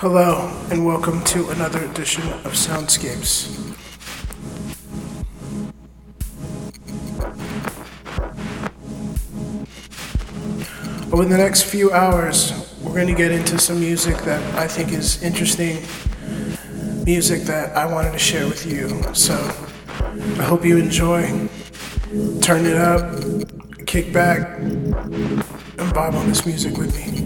Hello, and welcome to another edition of Soundscapes. Over the next few hours, we're going to get into some music that I think is interesting, music that I wanted to share with you. So I hope you enjoy. Turn it up, kick back, and vibe on this music with me.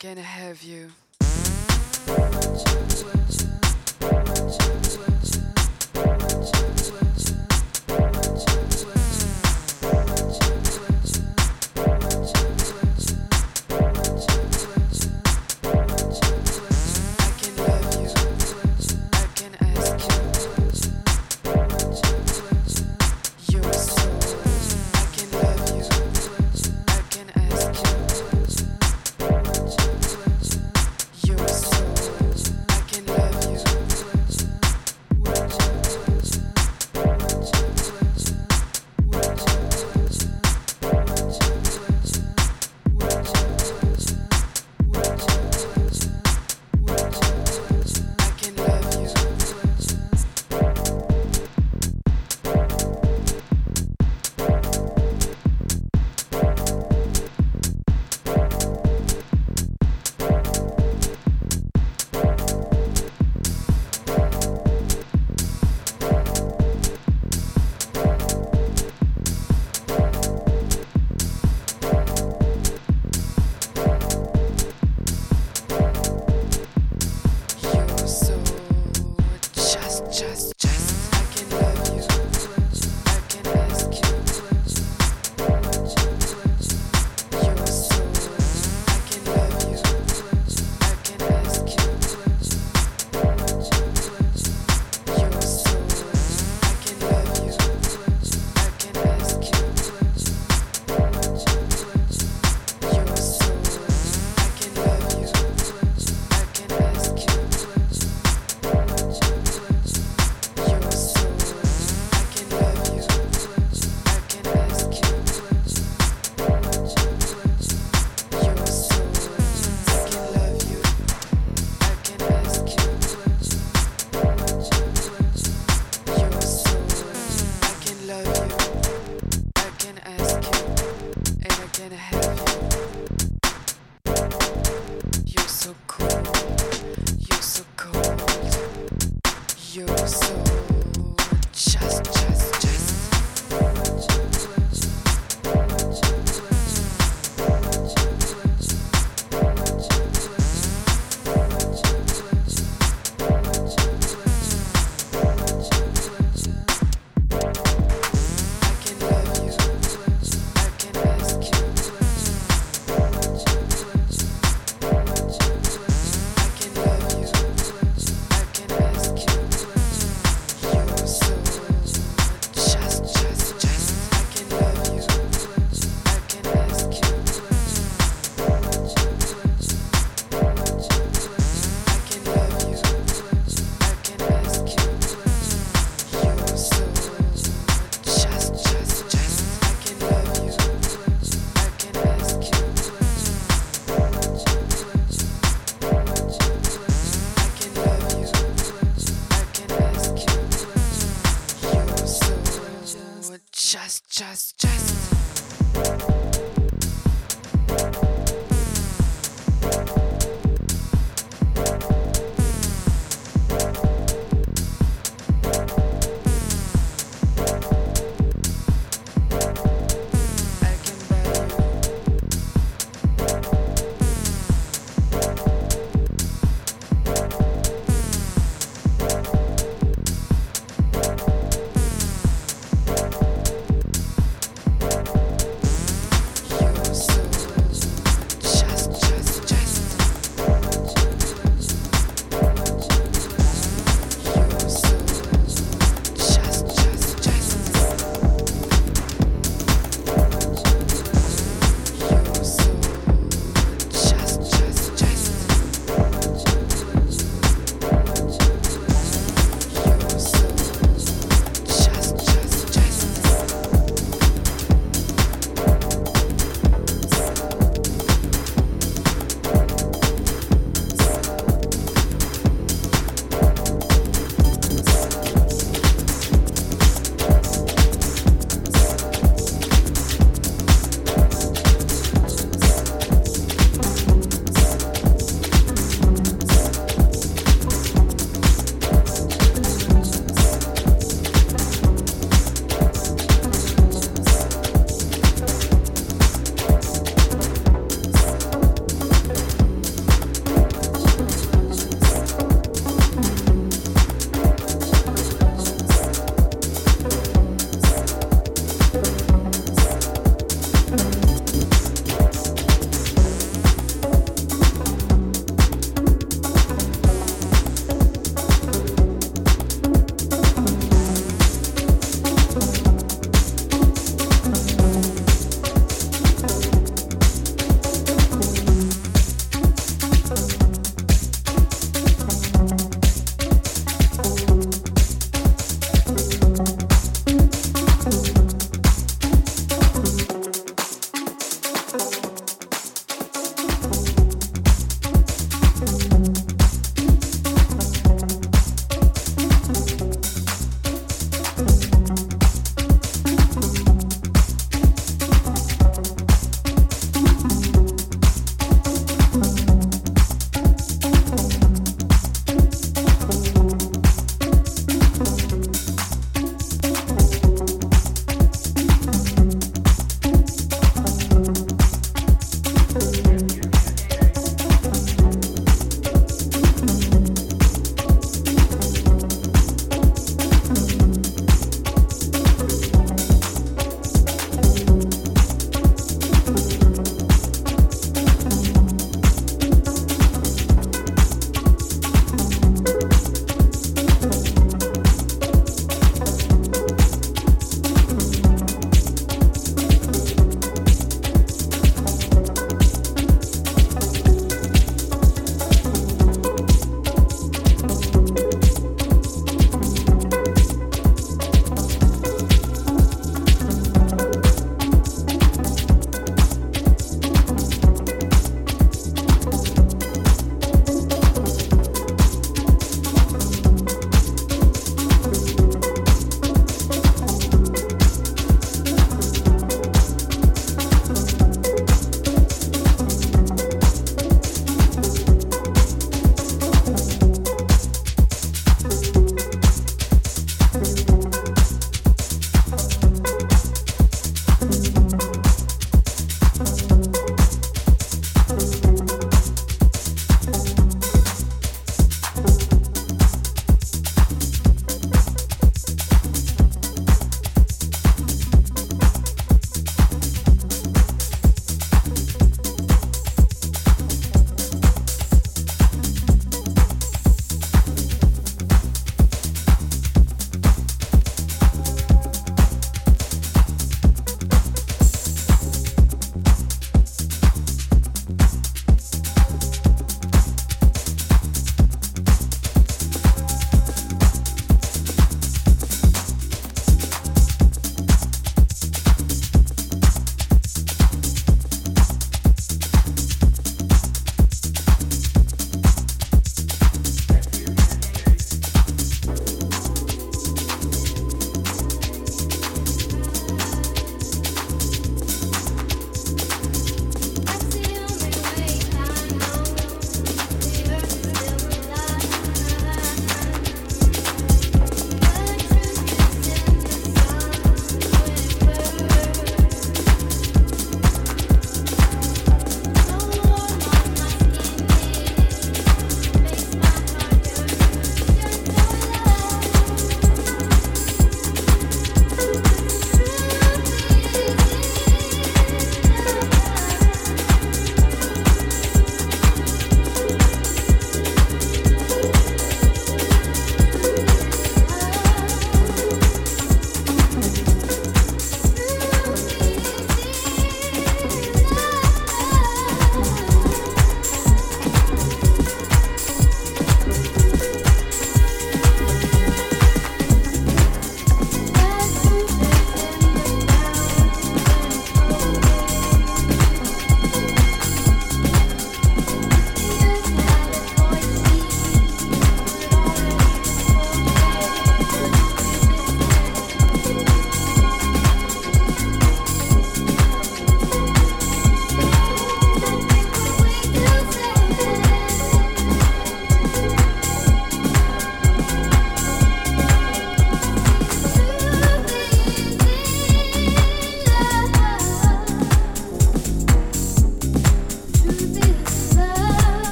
Gonna have you.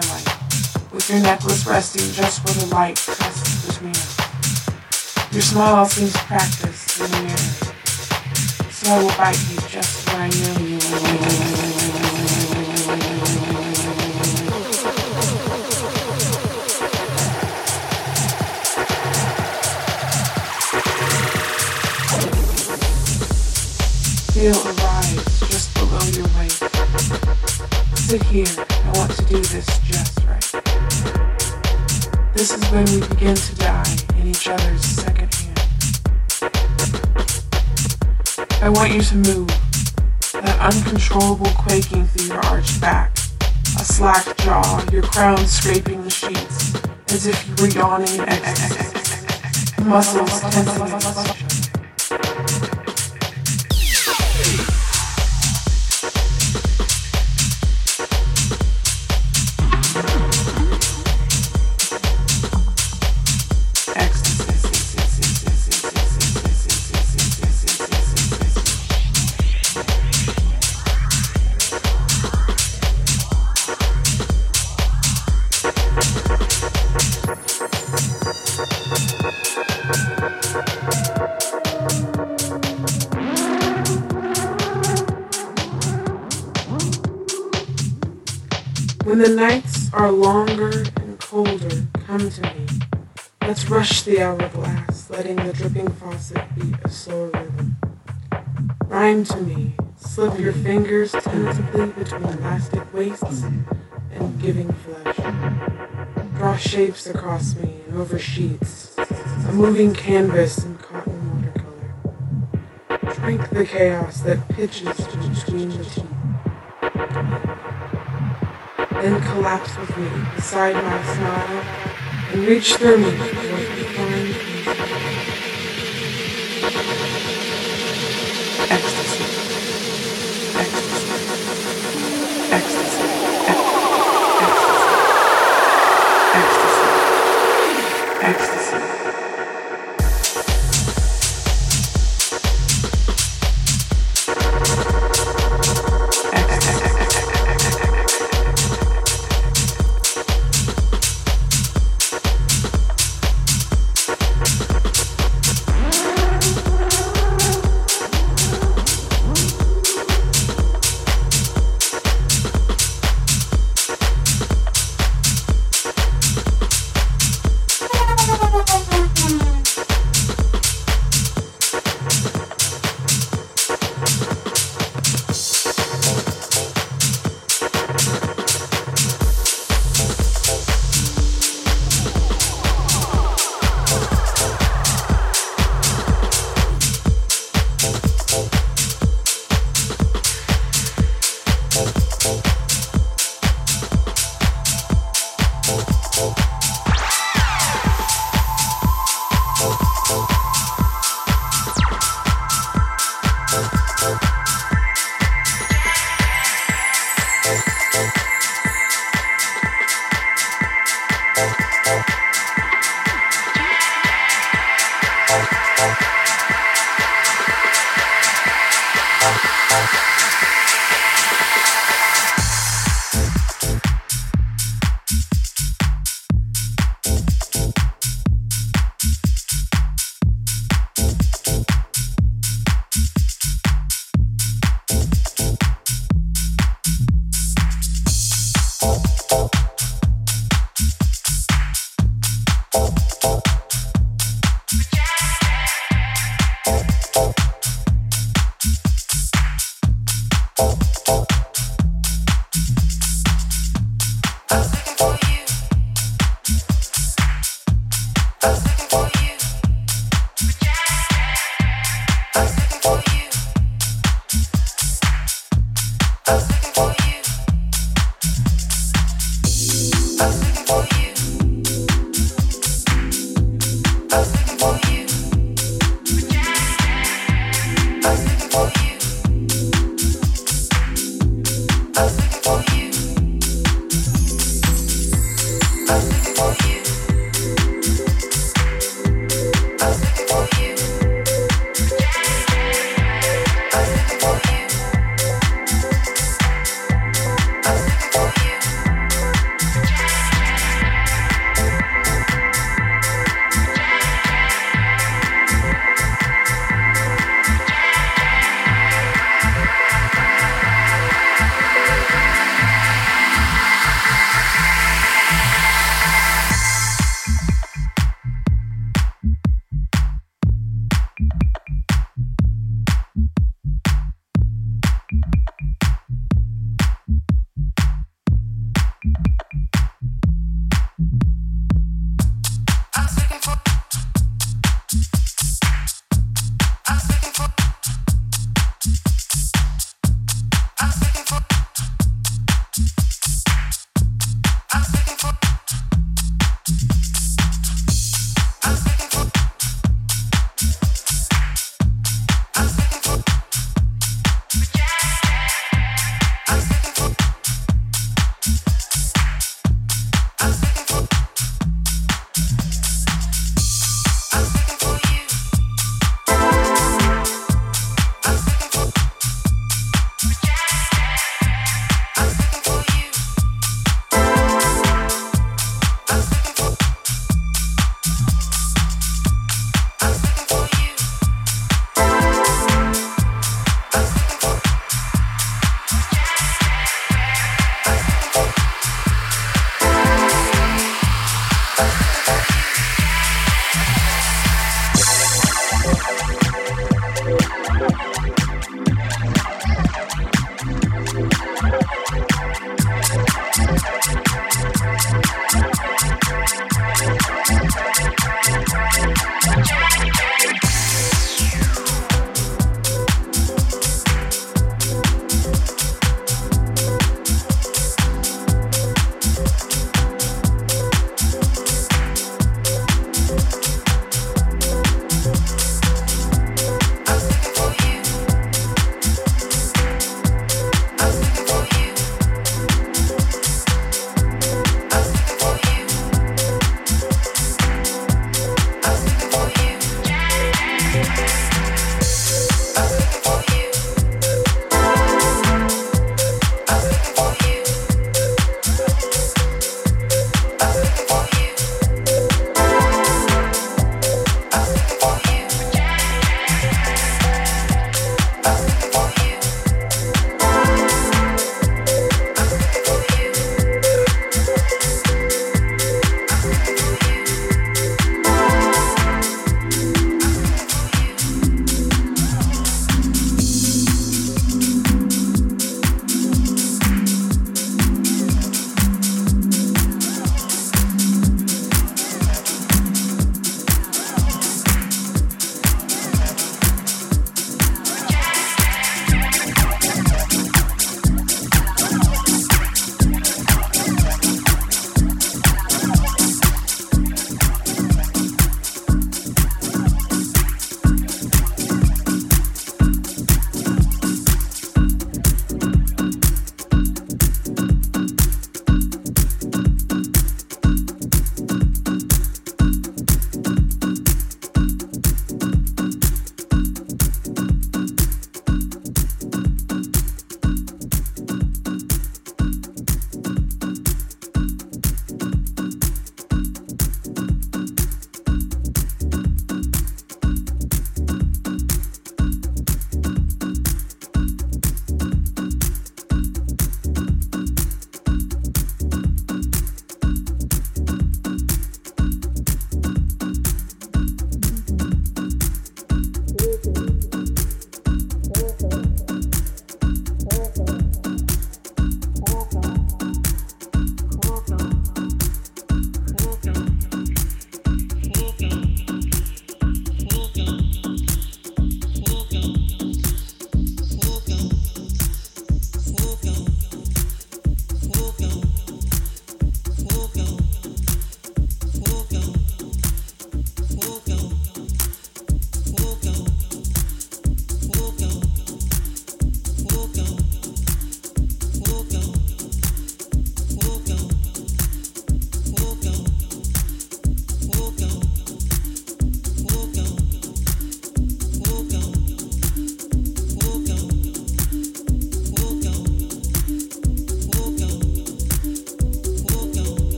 The twilight, with your necklace resting just where the light passes between us. Your smile seems practiced in the mirror, so I will bite you just where I know you Feel a rise just below your waist. Sit here. Do this just right. This is when we begin to die in each other's second hand. I want you to move, that uncontrollable quaking through your arched back, a slack jaw, your crown scraping the sheets, as if you were yawning muscles tensing letting the dripping faucet beat a slow rhythm. Rhyme to me, slip your fingers tentatively between elastic waists and giving flesh. Draw shapes across me and over sheets, a moving canvas in cotton watercolor. Drink the chaos that pitches between the teeth then collapse with me beside my smile and reach through me